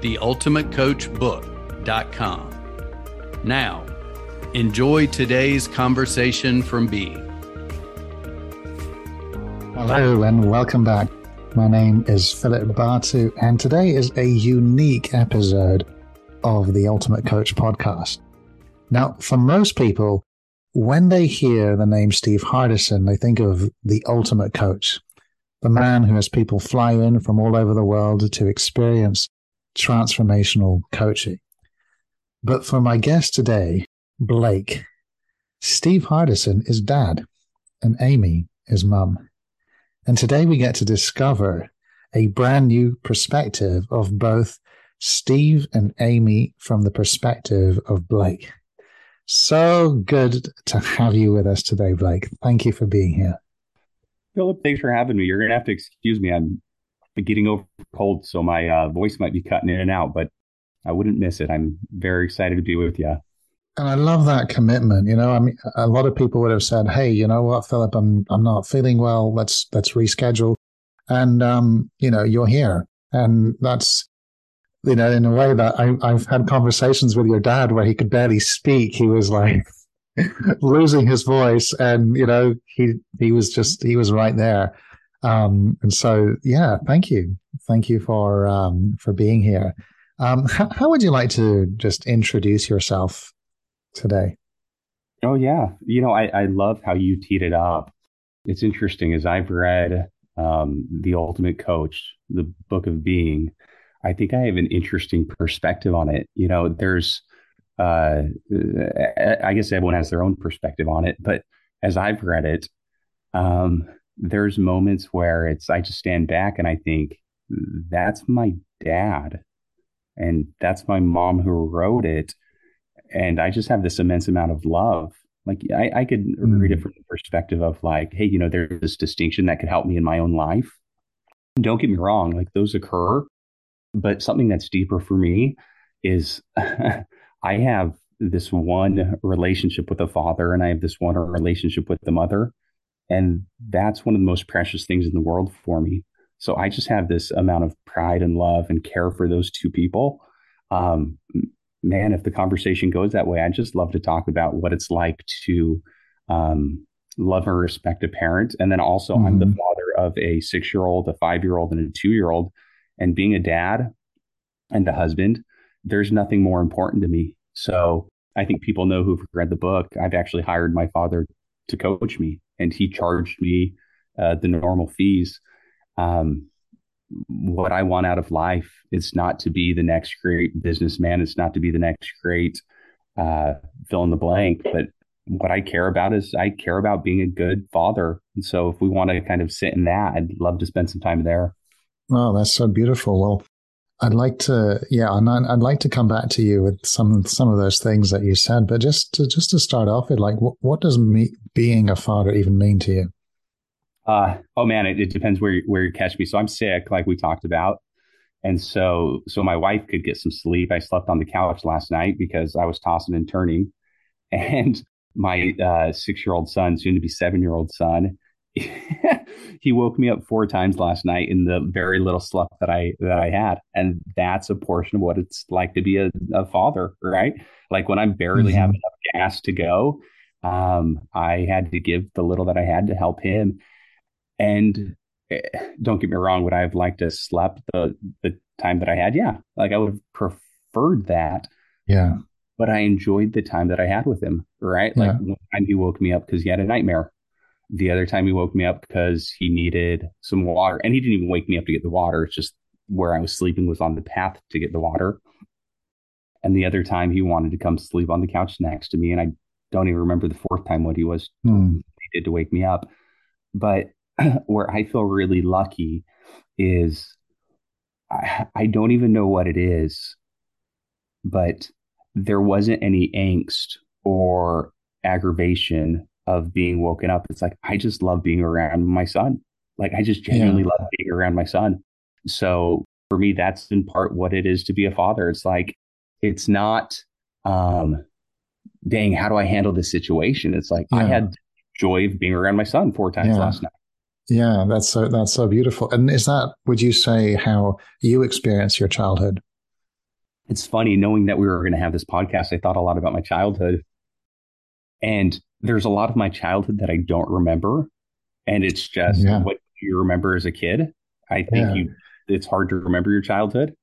theultimatecoachbook.com. Now, enjoy today's conversation from B. Hello, and welcome back. My name is Philippe Bartu, and today is a unique episode of the Ultimate Coach podcast. Now, for most people, when they hear the name Steve Hardison, they think of the ultimate coach, the man who has people fly in from all over the world to experience transformational coaching. But for my guest today, Blake, Steve Hardison is dad and Amy is mum. And today we get to discover a brand new perspective of both Steve and Amy from the perspective of Blake. So good to have you with us today, Blake. Thank you for being here. Philippe, thanks for having me. You're going to have to excuse me. I'm getting over cold, so my uh, voice might be cutting in and out, but I wouldn't miss it. I'm very excited to be with you. And I love that commitment. You know, I mean, a lot of people would have said, "Hey, you know what, Philippe, I'm I'm not feeling well. Let's let's reschedule." And um, you know, you're here, and that's you know, in a way that I, I've had conversations with your dad where he could barely speak. He was like losing his voice, and you know, he he was just he was right there. Um, and so, yeah, thank you, thank you for um, for being here. Um, how, how would you like to just introduce yourself today? Oh yeah, you know, I, I love how you teed it up. It's interesting as I've read um, the Ultimate Coach, the Book of Being. I think I have an interesting perspective on it. You know, there's, uh, I guess everyone has their own perspective on it, but as I've read it, um, there's moments where it's I just stand back and I think that's my dad and that's my mom who wrote it and I just have this immense amount of love. Like I, I could mm. read it from the perspective of like, hey, you know, there's this distinction that could help me in my own life. Don't get me wrong, like those occur, but something that's deeper for me is I have this one relationship with the father and I have this one relationship with the mother and that's one of the most precious things in the world for me. So I just have this amount of pride and love and care for those two people. Um, man, if the conversation goes that way, I'd just love to talk about what it's like to um, love and respect a parent. And then also, mm-hmm. I'm the mm-hmm. father of a six year old, a five year old, and a two year old. And being a dad and a husband, there's nothing more important to me. So I think people know who've read the book. I've actually hired my father to coach me, and he charged me uh, the normal fees. Um, what I want out of life is not to be the next great businessman. It's not to be the next great uh, fill in the blank. But what I care about is I care about being a good father. And so if we want to kind of sit in that, I'd love to spend some time there. Oh, that's so beautiful. Well, I'd like to, yeah, and I'd like to come back to you with some some of those things that you said. But just to, just to start off with, like, what, what does me being a father even mean to you? Uh, oh man, it, it depends where where you catch me. So I'm sick, like we talked about, and so so my wife could get some sleep. I slept on the couch last night because I was tossing and turning, and my uh, six year old son, soon to be seven year old son, he woke me up four times last night in the very little sleep that I that I had, and that's a portion of what it's like to be a, a father, right? Like when I'm barely mm-hmm. having enough gas to go, um, I had to give the little that I had to help him. And eh, don't get me wrong, would I have liked to slept the the time that I had? Yeah, like I would have preferred that. Yeah, but I enjoyed the time that I had with him. Right, yeah. like one time he woke me up because he had a nightmare the other time he woke me up because he needed some water. And he didn't even wake me up to get the water. It's just where I was sleeping was on the path to get the water. And the other time he wanted to come sleep on the couch next to me. And I don't even remember the fourth time what he was hmm. he did to wake me up. But where I feel really lucky is I, I don't even know what it is, but there wasn't any angst or aggravation of being woken up. It's like, I just love being around my son. Like, I just genuinely yeah. love being around my son. So for me, that's in part what it is to be a father. It's like, it's not, um, dang, how do I handle this situation? It's like, yeah. I had joy of being around my son four times yeah. last night. Yeah, that's so that's so beautiful. And is that would you say how you experience your childhood? It's funny knowing that we were going to have this podcast. I thought a lot about my childhood, and there's a lot of my childhood that I don't remember, and it's just yeah. what you remember as a kid. I think yeah. you it's hard to remember your childhood.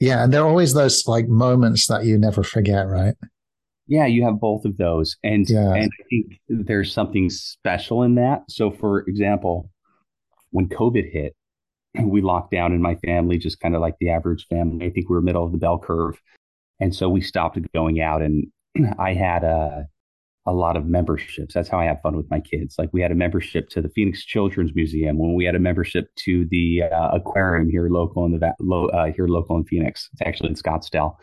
Yeah, and there are always those like moments that you never forget, right? Yeah, you have both of those. And yeah. and I think there's something special in that. So for example, when COVID hit, we locked down in my family, just kind of like the average family. I think we were middle of the bell curve. And so we stopped going out and I had a a lot of memberships. That's how I have fun with my kids. Like we had a membership to the Phoenix Children's Museum, when we had a membership to the uh, aquarium here local in the uh, here local in Phoenix. It's actually in Scottsdale.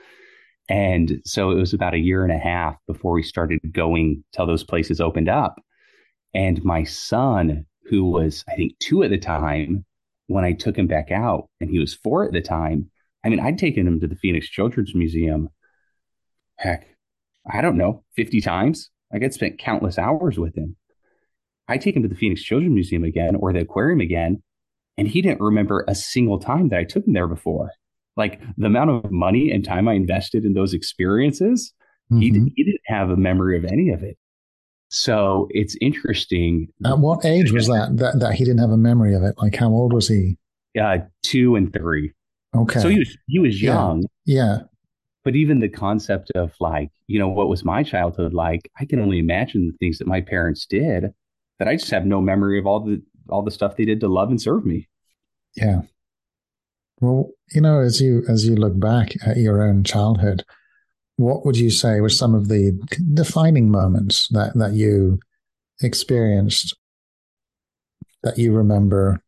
And so it was about a year and a half before we started going till those places opened up. And my son, who was, I think, two at the time, when I took him back out, and he was four at the time, I mean, I'd taken him to the Phoenix Children's Museum, heck, I don't know, 50 times. Like I'd spent countless hours with him. I take him to the Phoenix Children's Museum again or the aquarium again, and he didn't remember a single time that I took him there before like the amount of money and time I invested in those experiences, mm-hmm. he, he didn't have a memory of any of it. So it's interesting. At what age was that, that that he didn't have a memory of it? Like how old was he? Uh, two and three. Okay. So he was he was young. Yeah. yeah. But even the concept of like, you know, what was my childhood like? I can only imagine the things that my parents did that I just have no memory of all the all the stuff they did to love and serve me. Yeah. Well, you know, as you as you look back at your own childhood, what would you say were some of the defining moments that that you experienced that you remember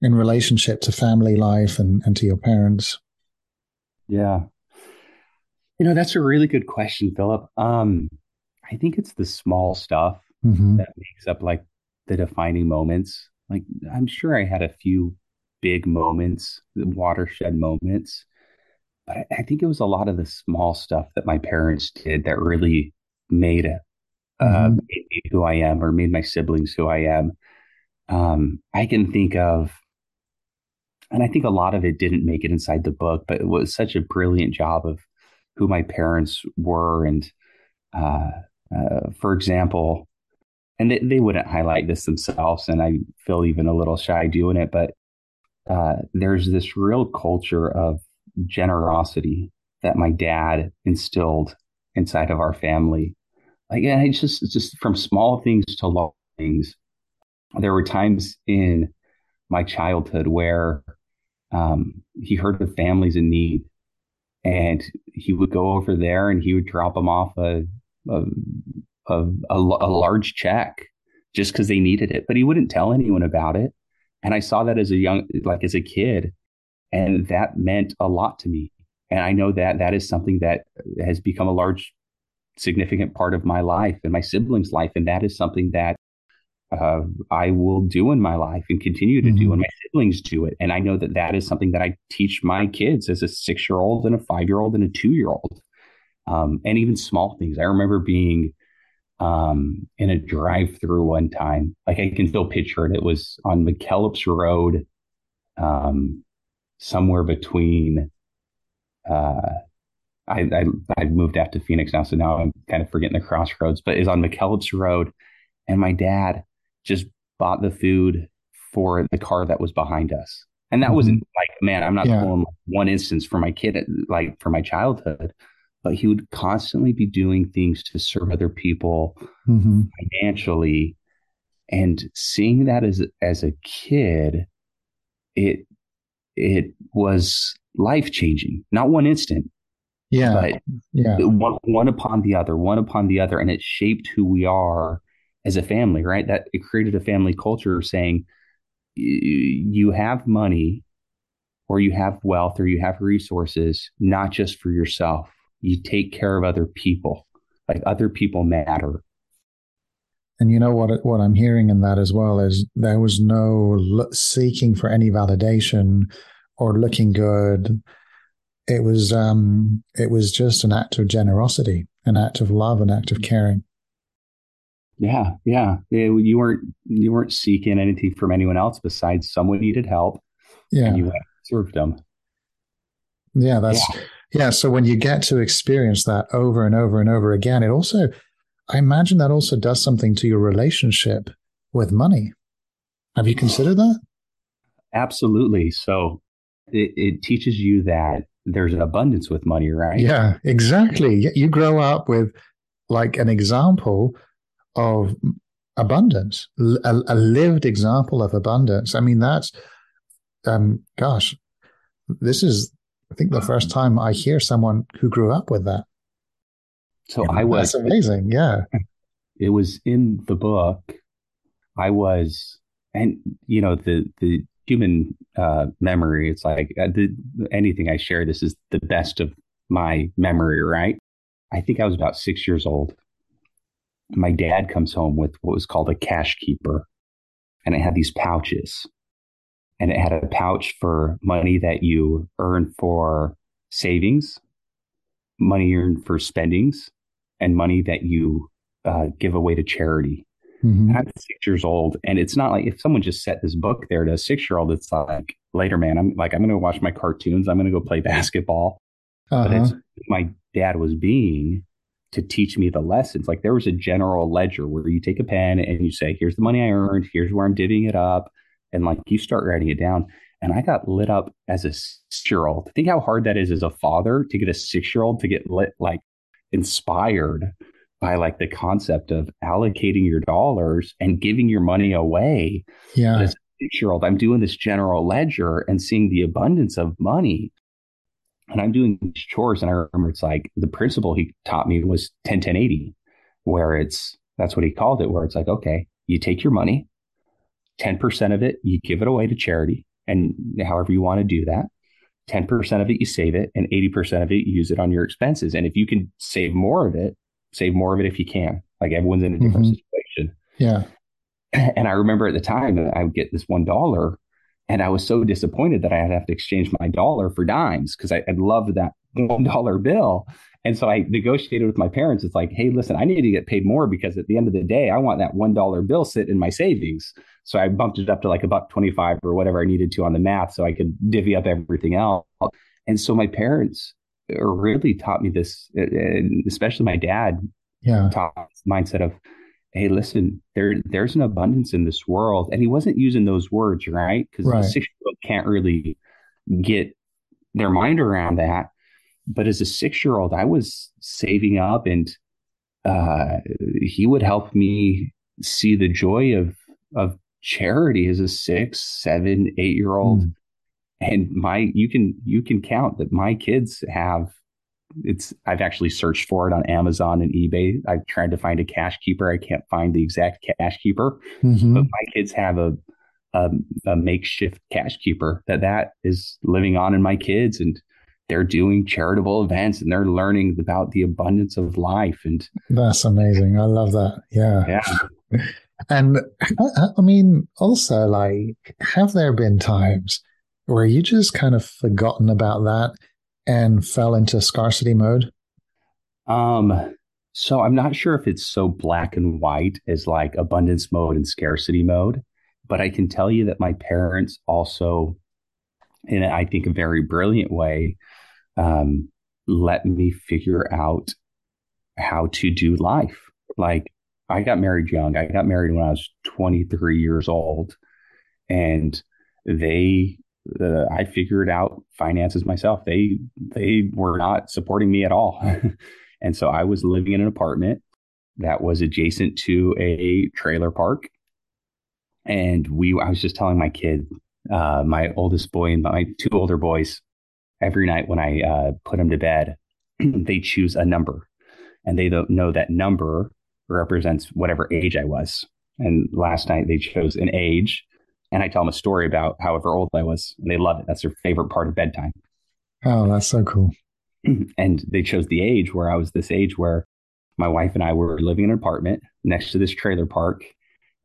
in relationship to family life and, and to your parents? Yeah. You know, that's a really good question, Philippe. Um, I think it's the small stuff mm-hmm. that makes up like the defining moments. Like I'm sure I had a few big moments, watershed moments. But I, I, think it was a lot of the small stuff that my parents did that really made it, uh, mm-hmm. made me who I am or made my siblings who I am. Um, I can think of, and I think a lot of it didn't make it inside the book, but it was such a brilliant job of who my parents were. And uh, uh, for example, and they, they wouldn't highlight this themselves, and I feel even a little shy doing it, but uh, there's this real culture of generosity that my dad instilled inside of our family. Like, and it's just it's just from small things to large things. There were times in my childhood where um, he heard of families in need, and he would go over there and he would drop them off a a, a, a, a large check just because they needed it, but he wouldn't tell anyone about it. And I saw that as a young, like as a kid, and that meant a lot to me. And I know that that is something that has become a large, significant part of my life and my siblings' life. And that is something that uh, I will do in my life and continue to mm-hmm. do, and my siblings do it. And I know that that is something that I teach my kids as a six year old and a five year old and a two year old. Um, and even small things. I remember being um, in a drive-through one time. Like I can still picture it. It was on McKellips Road, um, somewhere between. Uh, I, I I moved out to Phoenix now, so now I'm kind of forgetting the crossroads. But is on McKellips Road, and my dad just bought the food for the car that was behind us. And that mm-hmm. wasn't like, man, I'm not yeah. pulling one instance for my kid, like for my childhood, but he would constantly be doing things to serve other people mm-hmm. financially and seeing that as as a kid it it was life changing not one instant yeah but yeah one, one upon the other one upon the other and it shaped who we are as a family right that it created a family culture saying you have money or you have wealth or you have resources, not just for yourself. You take care of other people. Like other people matter. And you know what? What I'm hearing in that as well is there was no seeking for any validation or looking good. It was um, it was just an act of generosity, an act of love, an act of caring. Yeah, yeah. You weren't you weren't seeking anything from anyone else besides someone needed help. Yeah, and you served them. Yeah, that's yeah. yeah. So when you get to experience that over and over and over again, it also, I imagine that also does something to your relationship with money. Have you considered that? Absolutely. So it, it teaches you that there's an abundance with money, right? Yeah, exactly. You grow up with like an example of abundance, a, a lived example of abundance. I mean, that's, um, gosh, this is, I think, the first time I hear someone who grew up with that. So I was. That's amazing. Yeah. It was in the book. I was, and you know, the, the, human uh, memory. It's like uh, the, anything I share, this is the best of my memory, right? I think I was about six years old. My dad comes home with what was called a cash keeper, and it had these pouches. And it had a pouch for money that you earn for savings, money earned for spendings, and money that you uh, give away to charity. Mm-hmm. I'm six years old, and it's not like if someone just set this book there to a six year old, it's like later, man. I'm like, I'm going to watch my cartoons. I'm going to go play basketball. Uh-huh. But it's my dad was being to teach me the lessons. Like there was a general ledger where you take a pen and you say, "Here's the money I earned. Here's where I'm divvying it up," and like you start writing it down. And I got lit up as a six year old. Think how hard that is as a father to get a six year old to get lit, like inspired by like the concept of allocating your dollars and giving your money away. Yeah. As a six year old, I'm doing this general ledger and seeing the abundance of money. And I'm doing chores. And I remember it's like the principle he taught me was 10 10 80, where it's that's what he called it, where it's like, okay, you take your money, 10% of it, you give it away to charity. And however you want to do that, 10% of it, you save it, and 80% of it, you use it on your expenses. And if you can save more of it, save more of it if you can. Like everyone's in a different mm-hmm. situation. Yeah. And I remember at the time that I would get this one dollar and I was so disappointed that I had to have to exchange my dollar for dimes because I, I loved that one dollar bill. And so I negotiated with my parents. It's like, hey, listen, I need to get paid more because at the end of the day, I want that one dollar bill sit in my savings. So I bumped it up to like a buck twenty five or whatever I needed to on the math, so I could divvy up everything else. And so my parents uh, really taught me this, uh, and especially my dad. Yeah, taught mindset of, hey, listen, there there's an abundance in this world, and he wasn't using those words right because right. the six year old can't really get their mind around that but as a six year old, I was saving up and uh, he would help me see the joy of, of charity as a six, seven, eight year old. Mm. And my, you can, you can count that my kids have, it's, I've actually searched for it on Amazon and eBay. I've tried to find a cash keeper. I can't find the exact cash keeper, mm-hmm. but my kids have a, a, a makeshift cash keeper that that is living on in my kids. And, they're doing charitable events and they're learning about the abundance of life and that's amazing i love that yeah yeah and i mean also like have there been times where you just kind of forgotten about that and fell into scarcity mode um so i'm not sure if it's so black and white as like abundance mode and scarcity mode but i can tell you that my parents also in i think a very brilliant way um, let me figure out how to do life. Like I got married young. I got married when I was 23 years old, and they, uh, I figured out finances myself. They they were not supporting me at all, and so I was living in an apartment that was adjacent to a trailer park, and we. I was just telling my kid, uh, my oldest boy and my two older boys, every night when I uh, put them to bed, they choose a number and they don't know that number represents whatever age I was. And last night they chose an age And I tell them a story about however old I was, and they love it. That's their favorite part of bedtime. Oh, that's so cool. and they chose the age where I was this age where my wife and I were living in an apartment next to this trailer park.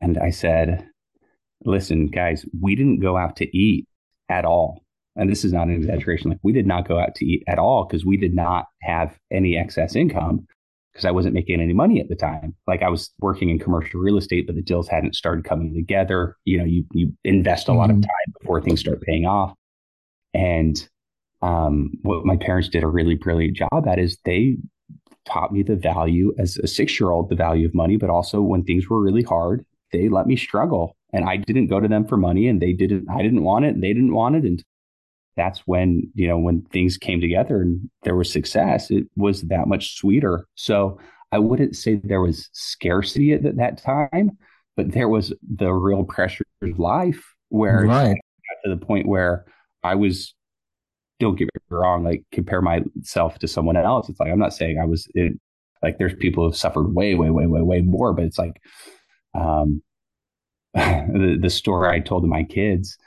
And I said, listen, guys, we didn't go out to eat at all. And this is not an exaggeration. Like we did not go out to eat at all because we did not have any excess income because I wasn't making any money at the time. Like I was working in commercial real estate, but the deals hadn't started coming together. You know, you you invest a lot of mm-hmm. time before things start paying off. And um, what my parents did a really brilliant job at is they taught me the value as a six year old, the value of money, but also when things were really hard, they let me struggle. And I didn't go to them for money and they didn't, I didn't want it and they didn't want it. And that's when, you know, when things came together and there was success, it was that much sweeter. So I wouldn't say there was scarcity at that time, but there was the real pressure of life where right. to the point where I was don't get me wrong, like compare myself to someone else. It's like I'm not saying I was in, like there's people who've suffered way, way, way, way, way more, but it's like um the, the story I told to my kids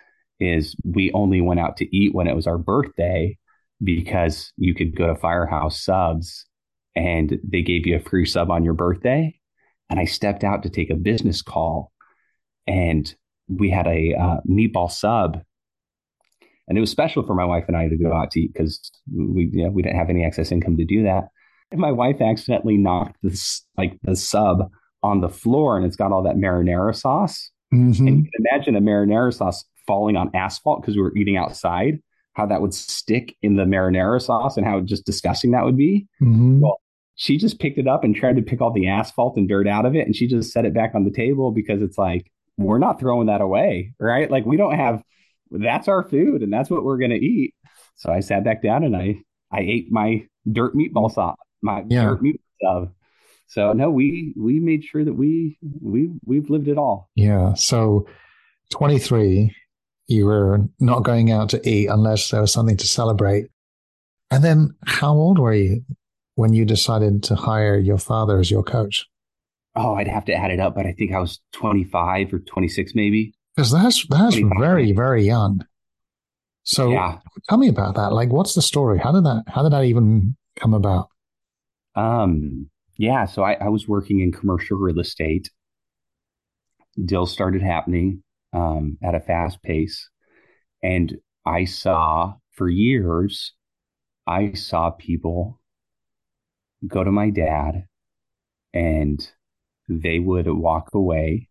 is we only went out to eat when it was our birthday because you could go to Firehouse Subs and they gave you a free sub on your birthday. And I stepped out to take a business call and we had a uh, meatball sub and it was special for my wife and I to go out to eat because we you know, we didn't have any excess income to do that. And my wife accidentally knocked this like the sub on the floor, and it's got all that marinara sauce. Mm-hmm. And you can imagine a marinara sauce falling on asphalt because we were eating outside. How that would stick in the marinara sauce, and how just disgusting that would be. Mm-hmm. Well, she just picked it up and tried to pick all the asphalt and dirt out of it, and she just set it back on the table because it's like we're not throwing that away, right? Like we don't have that's our food and that's what we're going to eat. So I sat back down and I, I ate my dirt meatball sauce, my yeah. dirt meatball stuff. So no, we, we made sure that we, we, we've lived it all. Yeah. So 23, you were not going out to eat unless there was something to celebrate. And then how old were you when you decided to hire your father as your coach? Oh, I'd have to add it up, but I think I was 25 or 26 maybe. Because that's that's very very young. So yeah. tell me about that. Like, what's the story? How did that How did that even come about? Um. Yeah. So I, I was working in commercial real estate. Deals started happening um, at a fast pace, and I saw for years, I saw people go to my dad, and they would walk away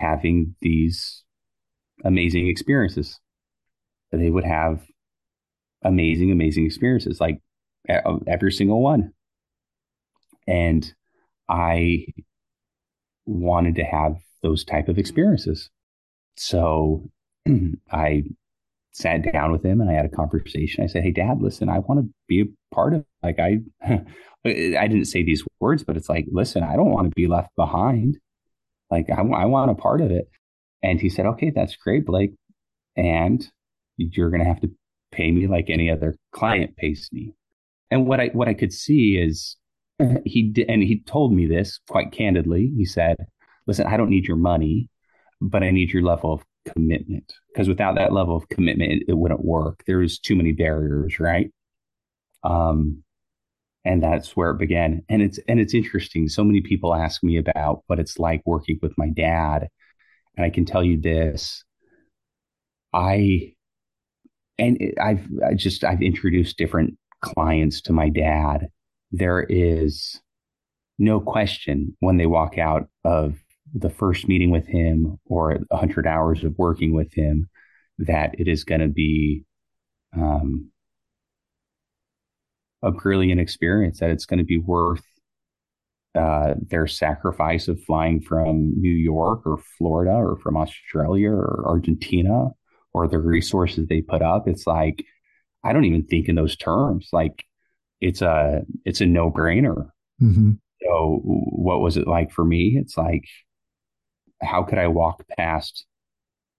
having these amazing experiences. They would have amazing, amazing experiences, like every single one. And I wanted to have those type of experiences. So I sat down with him and I had a conversation. I said, Hey dad, listen, I want to be a part of like I I didn't say these words, but it's like, listen, I don't want to be left behind. Like I, I want a part of it. And he said, okay, that's great, Blake. And you're going to have to pay me like any other client pays me. And what I, what I could see is he did, and he told me this quite candidly. He said, listen, I don't need your money, but I need your level of commitment because without that level of commitment, it, it wouldn't work. There's too many barriers, right? Um, and that's where it began. And it's, and it's interesting. So many people ask me about what it's like working with my dad and I can tell you this. I, and I've I just, I've introduced different clients to my dad. There is no question when they walk out of the first meeting with him or 100 hours of working with him that it is going to be um, a brilliant experience, that it's going to be worth uh, their sacrifice of flying from New York or Florida or from Australia or Argentina or the resources they put up. It's like, I don't even think in those terms. Like it's a, it's a no brainer. Mm-hmm. So what was it like for me? It's like, how could I walk past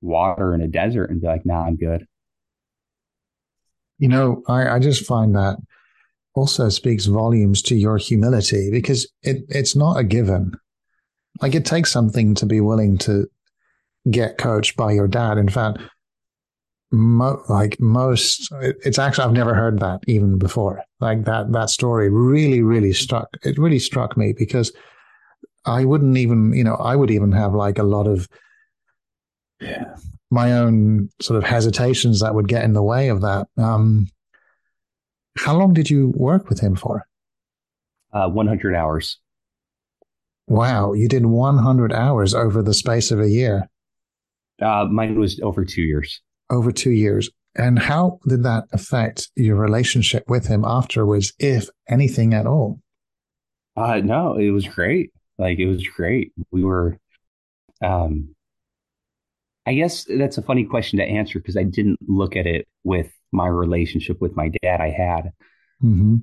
water in a desert and be like, nah, I'm good. You know, I, I just find that also speaks volumes to your humility because it, it's not a given. Like it takes something to be willing to get coached by your dad. In fact, mo- like most, it's actually I've never heard that even before. Like that that story really really struck. It really struck me because I wouldn't even you know I would even have like a lot of my own sort of hesitations that would get in the way of that. Um, how long did you work with him for? Uh, 100 hours. Wow, you did 100 hours over the space of a year. Uh, mine was over two years. Over two years. And how did that affect your relationship with him afterwards, if anything at all? Uh, no, it was great. Like it was great. We were, um, I guess that's a funny question to answer because I didn't look at it with my relationship with my dad. I had, mm-hmm.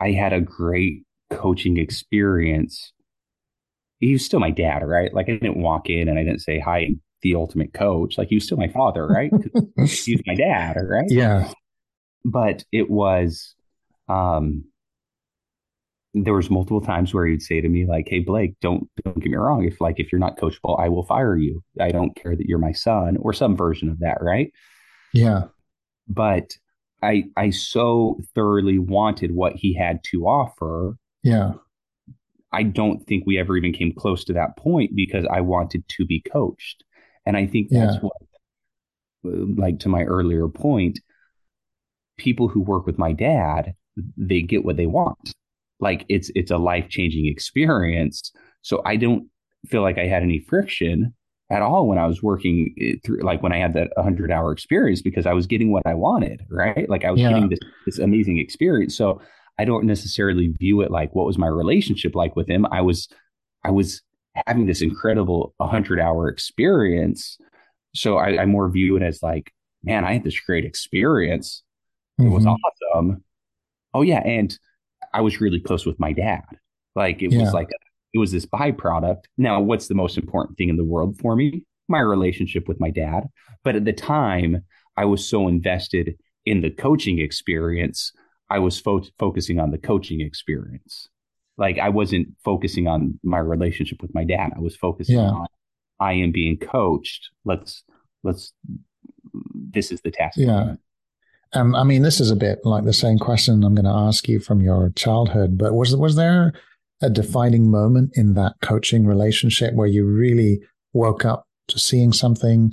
I had a great coaching experience. He was still my dad, right? Like I didn't walk in and I didn't say hi, the ultimate coach. Like he was still my father, right? He's my dad, right? Yeah. But it was, um, there was multiple times where he'd say to me like hey blake don't don't get me wrong. If like if you're not coachable i will fire you. I don't care that you're my son or some version of that right? Yeah. But i i so thoroughly wanted what he had to offer. Yeah. I don't think we ever even came close to that point because i wanted to be coached. And i think that's yeah. what like to my earlier point people who work with my dad they get what they want like it's it's a life changing experience. So I don't feel like I had any friction at all when I was working eh, through, like when I had that 100 hour experience because I was getting what I wanted, right? Like I was yeah. getting this, this amazing experience. So I don't necessarily view it like what was my relationship like with him. I was, I was having this incredible 100 hour experience. So I, I more view it as like, man, I had this great experience. It mm-hmm. was awesome. Oh yeah. And I was really close with my dad. Like it yeah. was like it was this byproduct. Now, what's the most important thing in the world for me? My relationship with my dad. But at the time, I was so invested in the coaching experience, I was fo- focusing on the coaching experience. Like I wasn't focusing on my relationship with my dad. I was focusing yeah. on I am being coached. Let's let's this is the task. Yeah. Um, I mean, this is a bit like the same question I'm going to ask you from your childhood, but was was there a defining moment in that coaching relationship where you really woke up to seeing something?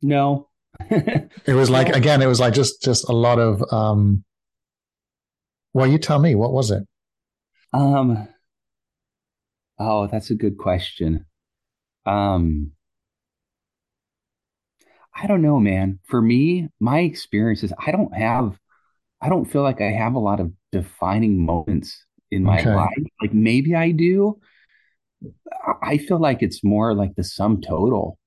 No. it was like again, it was like just just a lot of um well, you tell me, what was it? Um Oh, that's a good question. Um I don't know, man. For me, my experiences, I don't have, I don't feel like I have a lot of defining moments in my okay. life. Like maybe I do. I feel like it's more like the sum total,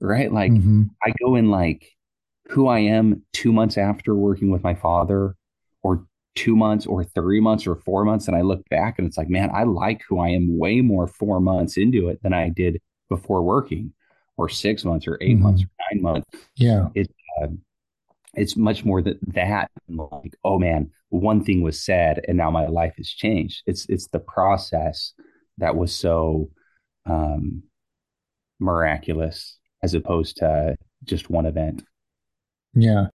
right? Like mm-hmm. I go in like who I am two months after working with my father, or two months, or three months, or four months. And I look back and it's like, man, I like who I am way more four months into it than I did before working or six months or 8 mm-hmm. months or nine months. Yeah. It, uh, it's much more that that like, oh man, one thing was said and now my life has changed. It's, it's the process that was so, um, miraculous as opposed to just one event. Yeah.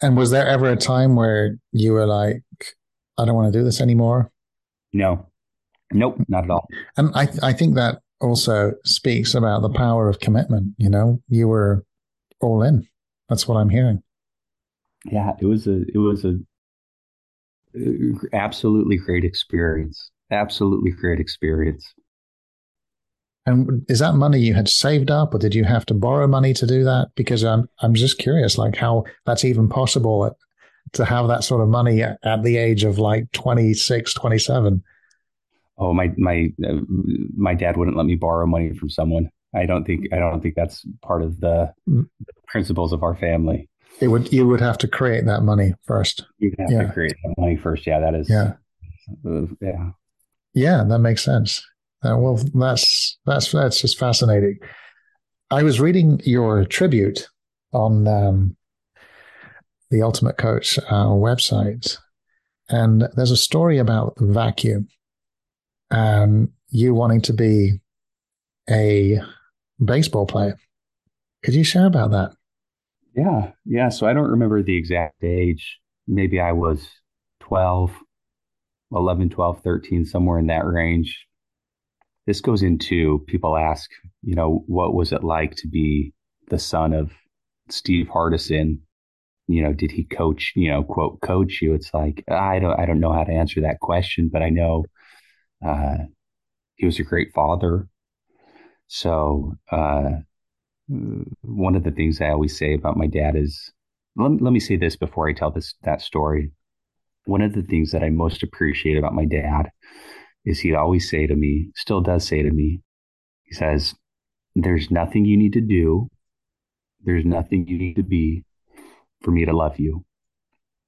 And was there ever a time where you were like, I don't want to do this anymore? No. Nope, not at all. And I I think that also speaks about the power of commitment. You know, you were all in. That's what I'm hearing. Yeah, it was a it was a absolutely great experience. Absolutely great experience. And is that money you had saved up, or did you have to borrow money to do that? Because I'm I'm just curious, like how that's even possible at, to have that sort of money at, at the age of like 26, 27 oh my my uh, my dad wouldn't let me borrow money from someone. I don't think I don't think that's part of the, mm. principles of our family. It would you would have to create that money first. You have yeah. to create that money first. Yeah, that is. Yeah. Uh, yeah. Yeah, that makes sense. Uh, well, that's that's that's just fascinating. I was reading your tribute on um, the Ultimate Coach uh, website, and there's a story about the vacuum and you wanting to be a baseball player. Could you share about that? Yeah. Yeah. So I don't remember the exact age. Maybe I was 12, 11, 12, 13, somewhere in that range. This goes into people ask, you know, what was it like to be the son of Steve Hardison? You know, did he coach, you know, quote, coach you? It's like, I don't, I don't know how to answer that question, but I know uh, he was a great father. So, uh, one of the things I always say about my dad is, let, let me say this before I tell this that story. One of the things that I most appreciate about my dad is he'd always say to me, still does say to me, he says, There's nothing you need to do, there's nothing you need to be for me to love you.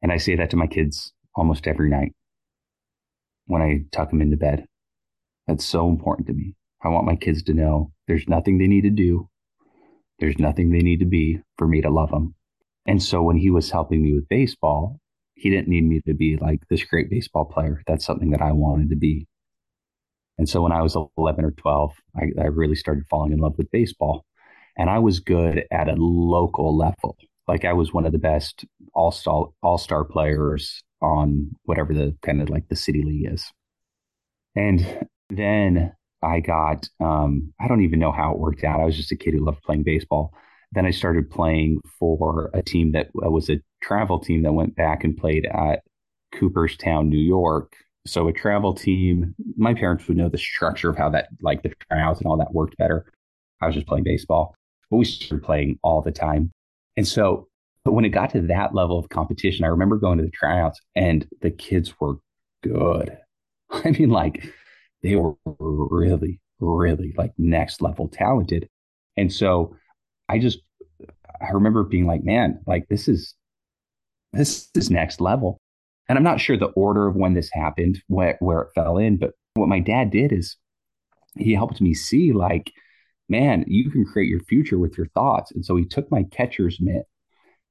And I say that to my kids almost every night when I tuck them into bed. That's so important to me. I want my kids to know there's nothing they need to do, there's nothing they need to be for me to love them. And so when he was helping me with baseball, he didn't need me to be like this great baseball player. That's something that I wanted to be. And so when I was 11 or 12, I, I really started falling in love with baseball. And I was good at a local level. Like I was one of the best all star all star players on whatever the kind of like the city league is. And then I got um, I don't even know how it worked out. I was just a kid who loved playing baseball. Then I started playing for a team that was a travel team that went back and played at Cooperstown, New York, so a travel team, my parents would know the structure of how that, like the tryouts and all that worked better. I was just playing baseball, but we started playing all the time. And so, but when it got to that level of competition, I remember going to the tryouts and the kids were good. I mean, like they were really, really like next level talented. And so I just, I remember being like, man, like this is, this is next level. And I'm not sure the order of when this happened, where, where it fell in, but what my dad did is he helped me see, like, man, you can create your future with your thoughts. And so he took my catcher's mitt,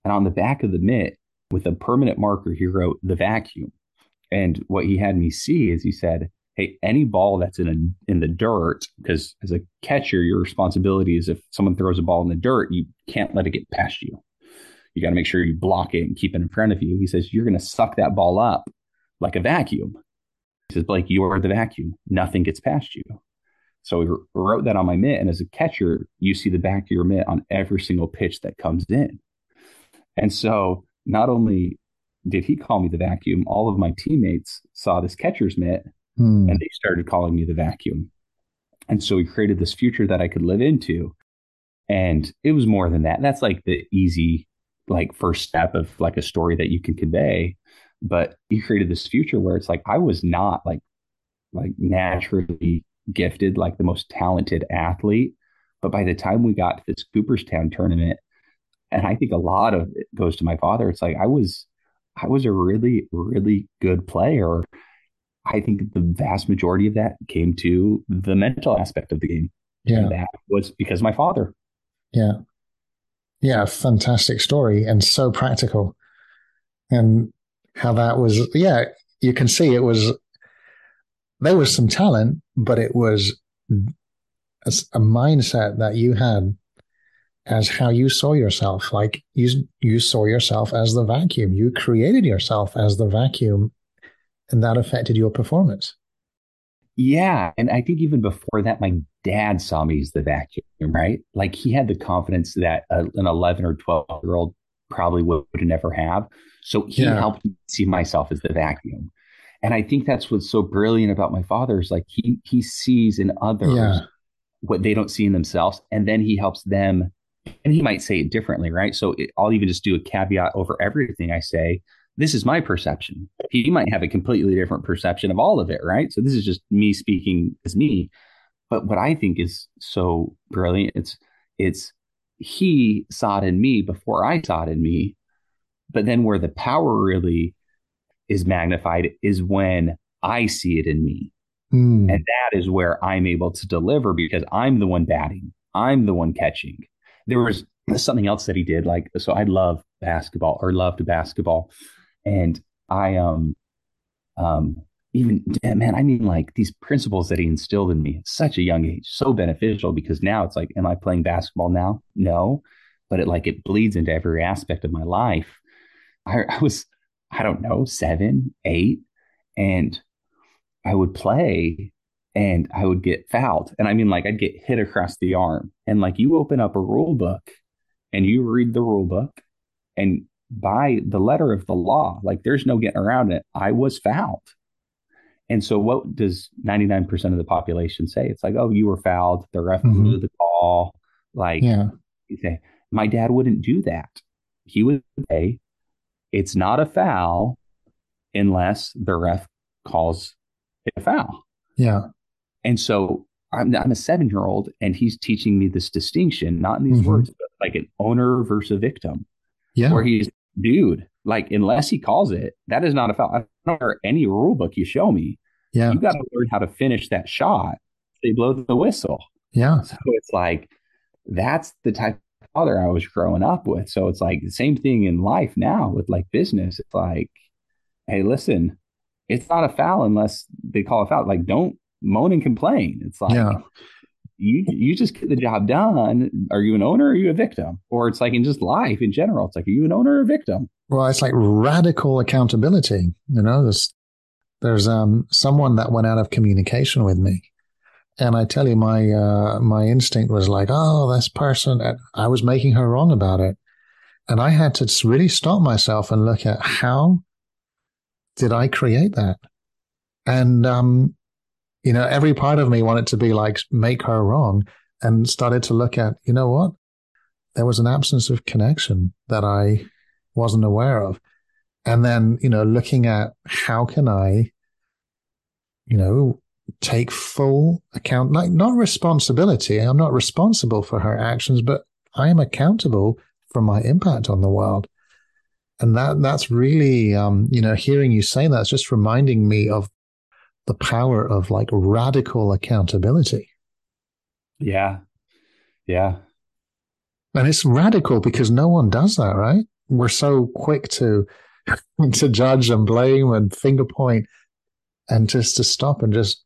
and on the back of the mitt, with a permanent marker, he wrote the vacuum. And what he had me see is he said, Hey, any ball that's in a, in the dirt, because as a catcher, your responsibility is if someone throws a ball in the dirt, you can't let it get past you. You got to make sure you block it and keep it in front of you. He says, You're going to suck that ball up like a vacuum. He says, Blake, you are the vacuum. Nothing gets past you. So we wrote that on my mitt. And as a catcher, you see the back of your mitt on every single pitch that comes in. And so not only did he call me the vacuum, all of my teammates saw this catcher's mitt hmm. and they started calling me the vacuum. And so we created this future that I could live into. And it was more than that. That's like the easy like first step of like a story that you can convey but you created this future where it's like i was not like like naturally gifted like the most talented athlete but by the time we got to this cooperstown tournament and i think a lot of it goes to my father it's like i was i was a really really good player i think the vast majority of that came to the mental aspect of the game yeah and that was because my father yeah yeah, fantastic story and so practical. And how that was, yeah, you can see it was, there was some talent, but it was a, a mindset that you had as how you saw yourself. Like you, you saw yourself as the vacuum. You created yourself as the vacuum, and that affected your performance. Yeah. And I think even before that, my dad saw me as the vacuum, right? Like he had the confidence that a, an 11 or 12 year old probably would, would never have. So he yeah. helped me see myself as the vacuum. And I think that's what's so brilliant about my father is like he he sees in others yeah. what they don't see in themselves, and then he helps them. And he might say it differently, right? So it, I'll even just do a caveat over everything I say this is my perception. He might have a completely different perception of all of it, right? So this is just me speaking as me. But what I think is so brilliant, it's it's he saw it in me before I saw it in me. But then where the power really is magnified is when I see it in me. Mm. And that is where I'm able to deliver because I'm the one batting. I'm the one catching. There was something else that he did. Like, so I love basketball or loved basketball. And I um um even man, I mean like these principles that he instilled in me at such a young age, so beneficial because now it's like, am I playing basketball now? No. But it like it bleeds into every aspect of my life. I, I was, I don't know, seven, eight, and I would play and I would get fouled. And I mean, like, I'd get hit across the arm. And like, you open up a rule book and you read the rule book, and by the letter of the law, like, there's no getting around it. I was fouled. And so, what does 99% of the population say? It's like, oh, you were fouled. The ref mm-hmm. blew the call. Like, yeah. you say, my dad wouldn't do that. He would say, it's not a foul unless the ref calls it a foul. Yeah. And so I'm, I'm a seven year old and he's teaching me this distinction, not in these mm-hmm. words, but like an owner versus a victim. Yeah. Where he's, dude, like, unless he calls it, that is not a foul. I don't care any rule book you show me. Yeah. You got to learn how to finish that shot. They blow the whistle. Yeah. So it's like, that's the type of father I was growing up with. So it's like the same thing in life now with like business. It's like, hey, listen, it's not a foul unless they call a foul. Like, don't moan and complain. It's like yeah. You you just get the job done. Are you an owner or are you a victim? Or it's like in just life in general. It's like, are you an owner or a victim? Well, it's like radical accountability. You know, there's there's um someone that went out of communication with me. And I tell you, my uh, my instinct was like, oh, this person. I was making her wrong about it, and I had to really stop myself and look at how did I create that? And um, you know, every part of me wanted to be like, make her wrong and started to look at, you know what? There was an absence of connection that I wasn't aware of. And then, you know, looking at how can I, you know, take full account, like not responsibility. I'm not responsible for her actions, but I am accountable for my impact on the world. And that, that's really, um, you know, hearing you say that's just reminding me of the power of like radical accountability. Yeah. Yeah. And it's radical because no one does that, right? We're so quick to to judge and blame and finger point and just to stop and just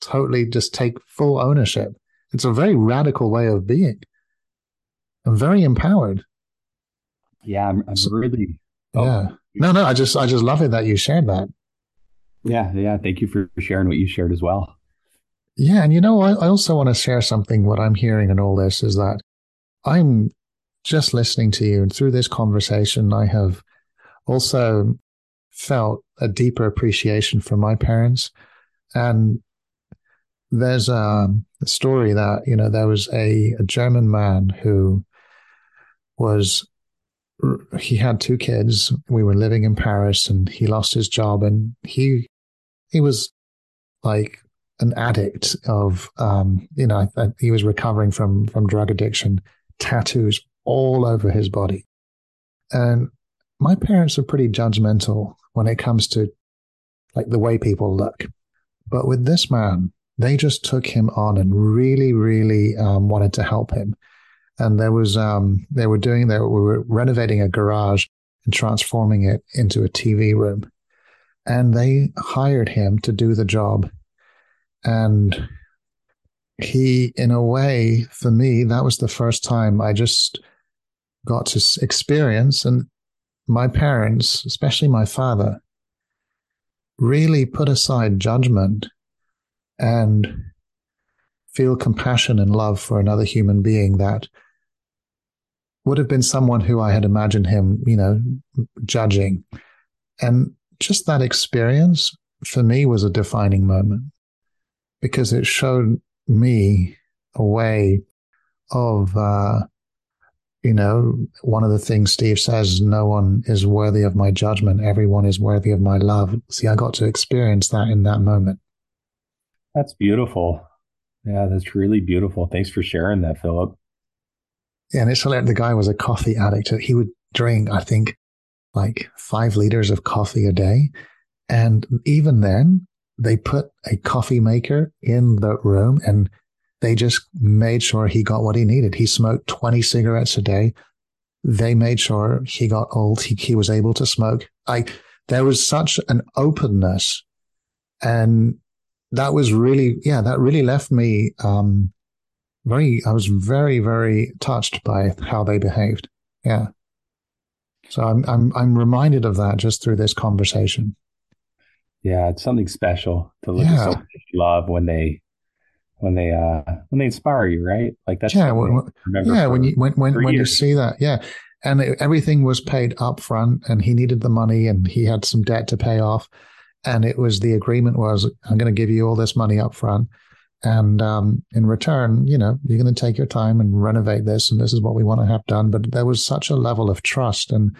totally just take full ownership. It's a very radical way of being and very empowered. Yeah, I'm, I'm really. Oh. Yeah. No, no, I just I just love it that you shared that. Yeah, yeah. Thank you for sharing what you shared as well. Yeah, and you know, I, I also want to share something. What I'm hearing in all this is that I'm just listening to you, and through this conversation, I have also felt a deeper appreciation for my parents. And there's a, story that you know there was a, a German man who was he had two kids. We were living in Paris, and he lost his job, and he he was like an addict of, um, you know, he was recovering from, from drug addiction, tattoos all over his body. And my parents are pretty judgmental when it comes to like the way people look. But with this man, they just took him on and really, really um, wanted to help him. And there was, um, they were doing, they were renovating a garage and transforming it into a TV room and they hired him to do the job. And he, in a way, for me, that was the first time I just got to experience. And my parents, especially my father, really put aside judgment and feel compassion and love for another human being that would have been someone who I had imagined him, you know, judging. And just that experience for me was a defining moment because it showed me a way of, uh, you know, one of the things Steve says, no one is worthy of my judgment. Everyone is worthy of my love. See, I got to experience that in that moment. That's beautiful. Yeah, that's really beautiful. Thanks for sharing that, Philip. Yeah, and it's like the guy was a coffee addict. He would drink, I think, like five liters of coffee a day. And even then, they put a coffee maker in the room and they just made sure he got what he needed. He smoked 20 cigarettes a day. They made sure he got old. He, he was able to smoke. I, there was such an openness And that was really, yeah, that really left me, um, very, I was very, very touched by how they behaved. Yeah. So I'm, I'm, I'm reminded of that just through this conversation. Yeah. It's something special to look yeah. at someone love when they, when they, uh, when they inspire you, right? Like that's, yeah. When, yeah. when you, when, when, when you see that, yeah. And it, everything was paid up front and he needed the money and he had some debt to pay off. And it was the agreement was, I'm going to give you all this money up front and um, in return, you know, you're going to take your time and renovate this, and this is what we want to have done. But there was such a level of trust, and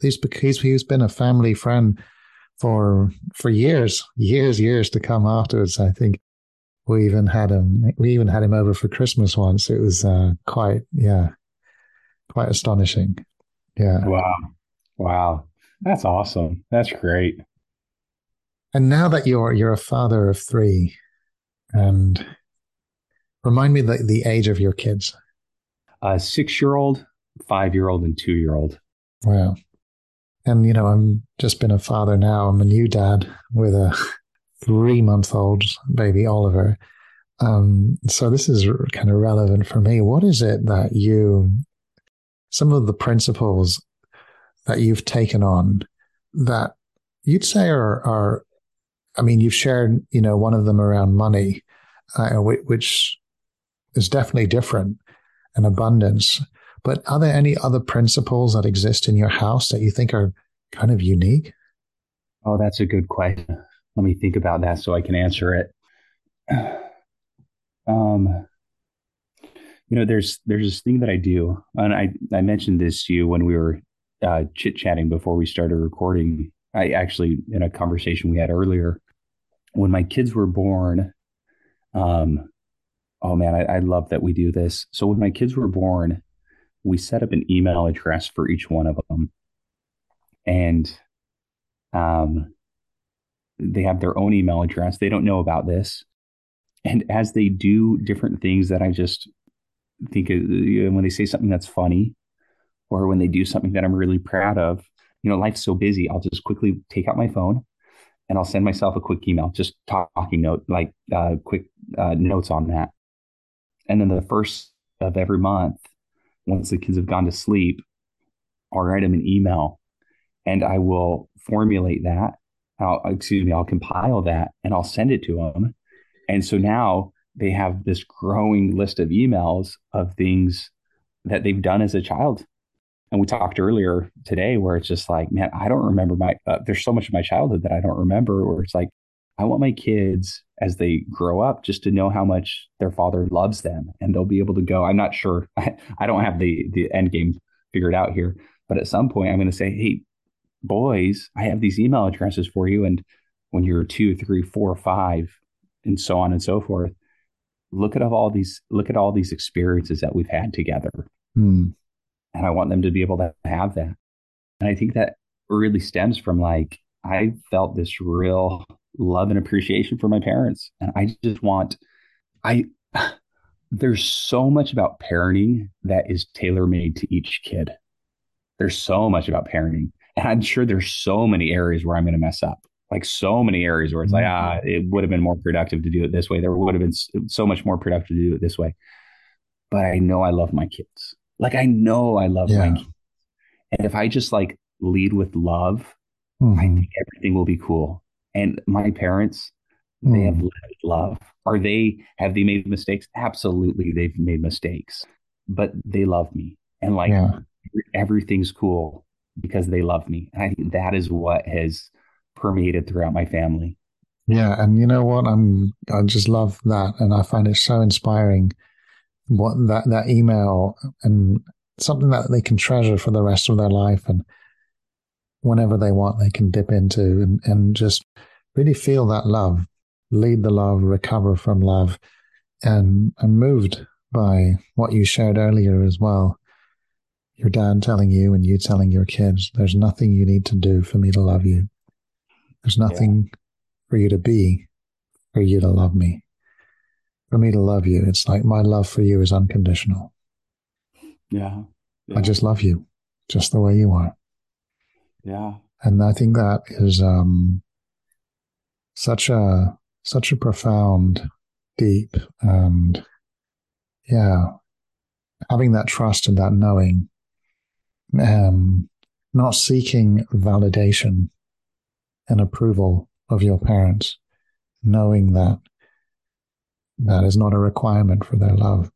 he's he's, he's been a family friend for for years, years, years to come afterwards. I think we even had him we even had him over for Christmas once. It was uh, quite yeah, quite astonishing. Yeah. Wow. Wow. That's awesome. That's great. And now that you're you're a father of three, and remind me the, the age of your kids. A six year old, five year old, and two year old. Wow. And, you know, I'm just been a father now. I'm a new dad with a three month old baby, Oliver. Um, so this is kind of relevant for me. What is it that you, some of the principles that you've taken on that you'd say are, are I mean, you've shared, you know, one of them around money, uh, which is definitely different and abundance. But are there any other principles that exist in your house that you think are kind of unique? Oh, that's a good question. Let me think about that so I can answer it. Um, you know, there's there's this thing that I do, and I I mentioned this to you when we were uh, chit chatting before we started recording. I actually in a conversation we had earlier when my kids were born, um, oh man, I, I love that we do this. So when my kids were born, we set up an email address for each one of them, and um, they have their own email address. They don't know about this, and as they do different things that I just think when they say something that's funny, or when they do something that I'm really proud of, you know, life's so busy. I'll just quickly take out my phone and I'll send myself a quick email, just talking note, like uh, quick uh, notes on that. And then the first of every month, once the kids have gone to sleep, I'll write them an email and I will formulate that. I'll, excuse me, I'll compile that and I'll send it to them. And so now they have this growing list of emails of things that they've done as a child and we talked earlier today where it's just like, man, I don't remember my, uh, there's so much of my childhood that I don't remember, where it's like, I want my kids as they grow up just to know how much their father loves them and they'll be able to go. I'm not sure. I, I don't have the, the end game figured out here, but at some point I'm going to say, Hey, boys, I have these email addresses for you. And when you're two, three, four, five, and so on and so forth, look at all these, look at all these experiences that we've had together. Hmm and I want them to be able to have that. And I think that really stems from like I felt this real love and appreciation for my parents, and I just want I. There's so much about parenting that is tailor made to each kid. There's so much about parenting, and I'm sure there's so many areas where I'm going to mess up. Like so many areas where it's like, ah, it would have been more productive to do it this way. There would have been so much more productive to do it this way. But I know I love my kids like I know I love yeah. my kids. And if I just like lead with love, mm-hmm. I think everything will be cool. And my parents, mm. they have mm. led with love. Are they have they made mistakes? Absolutely, they've made mistakes. But they love me. And like yeah. everything's cool because they love me. And I think that is what has permeated throughout my family. Yeah, and you know what? I'm I just love that, and I find it so inspiring what that that email and something that they can treasure for the rest of their life and whenever they want they can dip into and, and just really feel that love lead the love recover from love and i'm moved by what you shared earlier as well. Your dad telling you and you telling your kids there's nothing you need to do for me to love you. There's nothing yeah. for you to be for you to love me for me to love you. It's like my love for you is unconditional. Yeah. yeah. I just love you just the way you are. Yeah. And I think that is, um, such a such a profound, deep, and yeah, having that trust and that knowing, um, not seeking validation and approval of your parents, knowing that that is not a requirement for their love.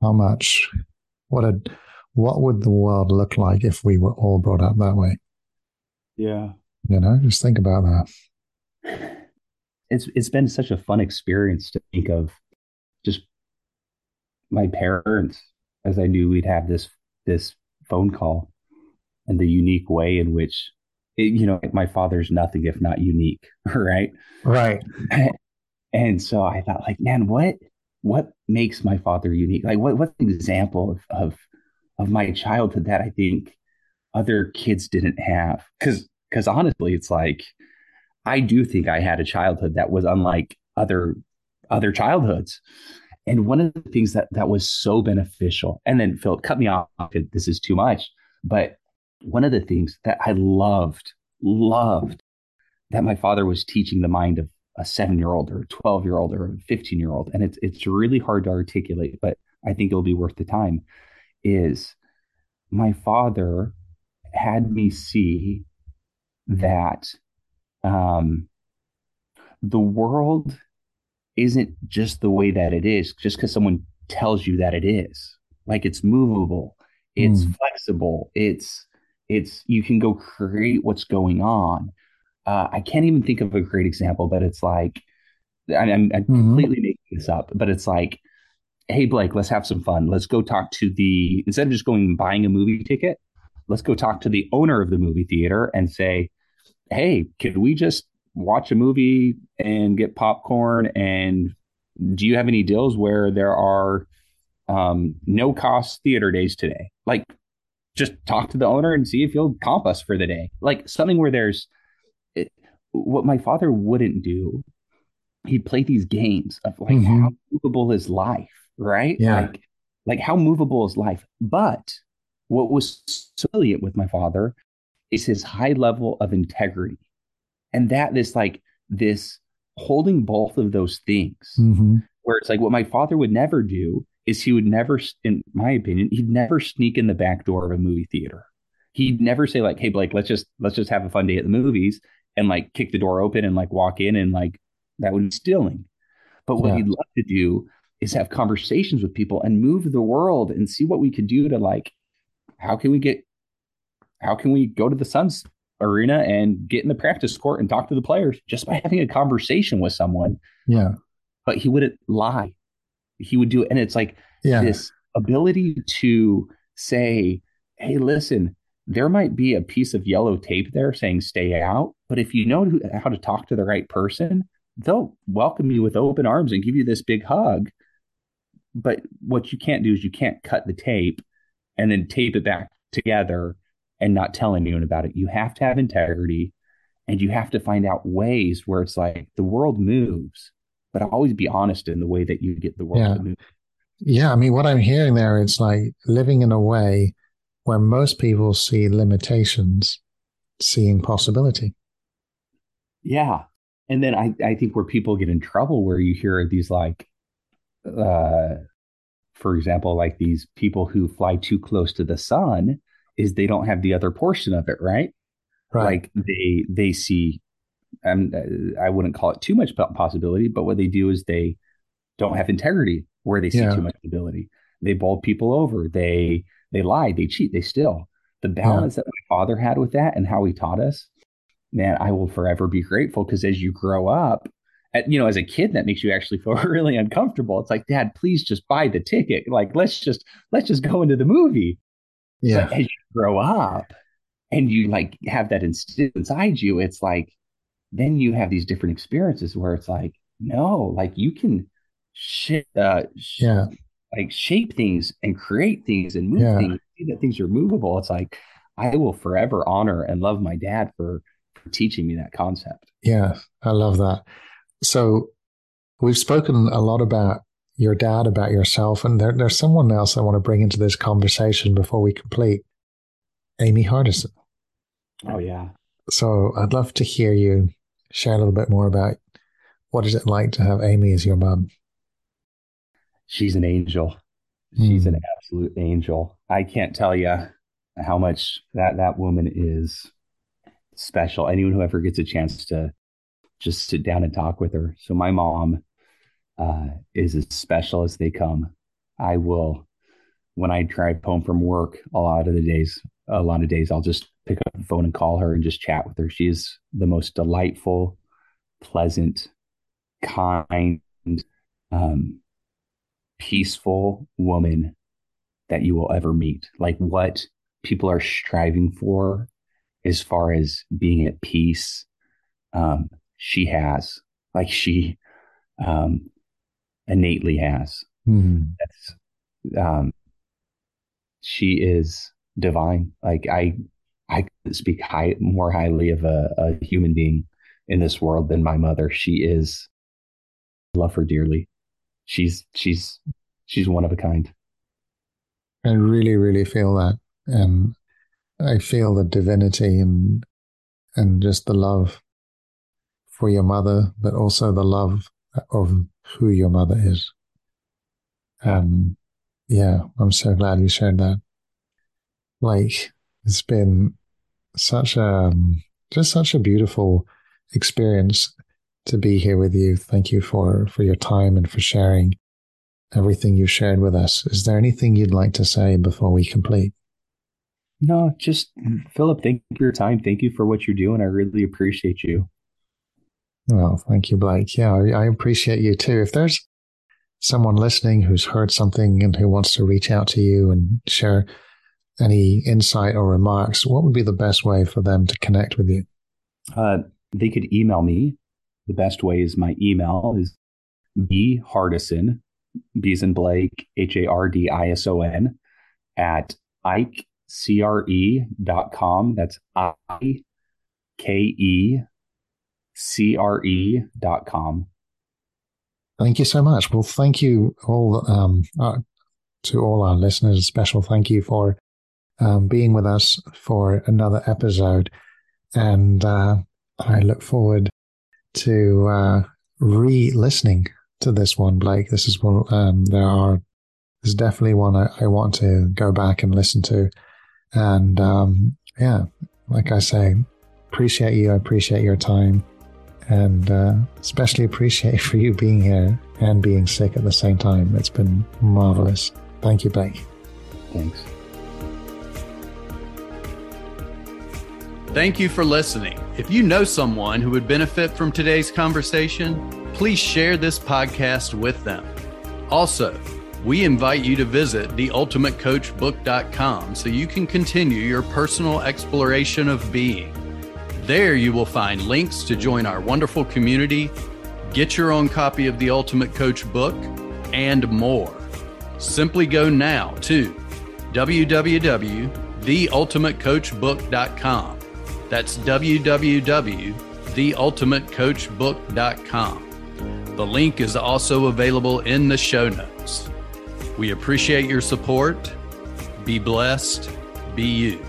How much, what a, what would the world look like if we were all brought up that way? Yeah. You know, just think about that. It's it's been such a fun experience to think of just my parents as I knew we'd have this this phone call and the unique way in which it, you know my father's nothing if not unique right right and so I thought like man what what makes my father unique like what what's an example of of of my childhood that I think other kids didn't have because because honestly it's like I do think I had a childhood that was unlike other other childhoods and one of the things that that was so beneficial, and then Phil cut me off. This is too much, but one of the things that I loved, loved that my father was teaching the mind of a seven year old or a 12 year old or a 15 year old. And it's, it's really hard to articulate, but I think it'll be worth the time. Is my father had me see that um, the world isn't just the way that it is just because someone tells you that it is. Like it's movable, it's mm. flexible, it's it's you can go create what's going on. Uh, I can't even think of a great example, but it's like I, I'm, I'm mm-hmm. completely making this up, but it's like, hey Blake, let's have some fun. Let's go talk to the instead of just going and buying a movie ticket, let's go talk to the owner of the movie theater and say, hey, could we just watch a movie and get popcorn? And do you have any deals where there are um, no cost theater days today? Like, just talk to the owner and see if he'll comp us for the day. Like something where there's what my father wouldn't do. He'd play these games of like mm-hmm. how movable is life, right? Yeah. Like, like how movable is life. But what was so brilliant with my father is his high level of integrity and that is like this holding both of those things mm-hmm. where it's like what my father would never do is he would never in my opinion he'd never sneak in the back door of a movie theater he'd never say like hey blake let's just let's just have a fun day at the movies and like kick the door open and like walk in and like that would be stealing but what yeah. he'd love to do is have conversations with people and move the world and see what we could do to like how can we get how can we go to the suns arena and get in the practice court and talk to the players just by having a conversation with someone. Yeah. But he wouldn't lie. He would do it. And it's like yeah. this ability to say, hey, listen, there might be a piece of yellow tape there saying stay out. But if you know how to talk to the right person, they'll welcome you with open arms and give you this big hug. But what you can't do is you can't cut the tape and then tape it back together and not tell anyone about it. You have to have integrity and you have to find out ways where it's like the world moves, but always be honest in the way that you get the world yeah. to move. Yeah. I mean, what I'm hearing there, it's like living in a way where most people see limitations, seeing possibility. Yeah. And then I, I think where people get in trouble, where you hear these like, uh, for example, like these people who fly too close to the sun, is they don't have the other portion of it, right? Right. Like they they see, um, I wouldn't call it too much possibility, but what they do is they don't have integrity where they see yeah. too much ability. They bowl people over. They they lie. They cheat. They steal. The balance yeah. that my father had with that and how he taught us, man, I will forever be grateful because as you grow up, at, you know, as a kid, that makes you actually feel really uncomfortable. It's like, Dad, please just buy the ticket. Like, let's just let's just go into the movie. Yeah. But as you grow up and you like have that instilled inside you, it's like then you have these different experiences where it's like, no, like you can shit uh sh- yeah like shape things and create things and move yeah. things see that things are movable it's like i will forever honor and love my dad for, for teaching me that concept yeah i love that so we've spoken a lot about your dad, about yourself. And there, there's someone else I want to bring into this conversation before we complete Amy Hardison. Oh, yeah. So I'd love to hear you share a little bit more about what is it like to have Amy as your mom? She's an angel. She's mm. an absolute angel. I can't tell you how much that that woman is special. Anyone who ever gets a chance to just sit down and talk with her. So my mom uh, is as special as they come. I will, when I drive home from work, a lot of the days, a lot of days, I'll just pick up the phone and call her and just chat with her. She's the most delightful, pleasant, kind, um, peaceful woman that you will ever meet. Like what people are striving for as far as being at peace, um, she has. Like she um, innately has. Mm-hmm. That's um, she is divine. Like I, I speak high more highly of a, a human being in this world than my mother. She is. I love her dearly. She's she's she's one of a kind. I really, really feel that, and I feel the divinity and and just the love for your mother, but also the love of who your mother is. Um, yeah, I'm so glad you shared that. Like, it's been such a, um, just such a beautiful experience to be here with you. Thank you for, for your time and for sharing everything you've shared with us. Is there anything you'd like to say before we complete? No, just Philip, thank you for your time. Thank you for what you're doing. I really appreciate you. Well, thank you, Blake. Yeah, I, I appreciate you too. If there's someone listening who's heard something and who wants to reach out to you and share any insight or remarks, what would be the best way for them to connect with you? Uh, they could email me. The best way is my email is b hardison, B's and Blake, H A R D I S O N, at ikecre.com. That's I K E C R E dot com. Thank you so much. Well, thank you all um, uh, to all our listeners. A special thank you for um, being with us for another episode, and uh, I look forward to uh, re-listening to this one, Blake. This is one. Um, there are. There's definitely one I, I, want to go back and listen to, and um, yeah, like I say, appreciate you. I appreciate your time and uh, especially appreciate for you being here and being sick at the same time. It's been marvelous. Thank you, Blake. Thanks. Thank you for listening. If you know someone who would benefit from today's conversation, please share this podcast with them. Also, we invite you to visit theultimatecoachbook.com so you can continue your personal exploration of being. There you will find links to join our wonderful community, get your own copy of the Ultimate Coach book, and more. Simply go now to www.theultimatecoachbook.com. That's www.theultimatecoachbook.com. The link is also available in the show notes. We appreciate your support. Be blessed. Be you.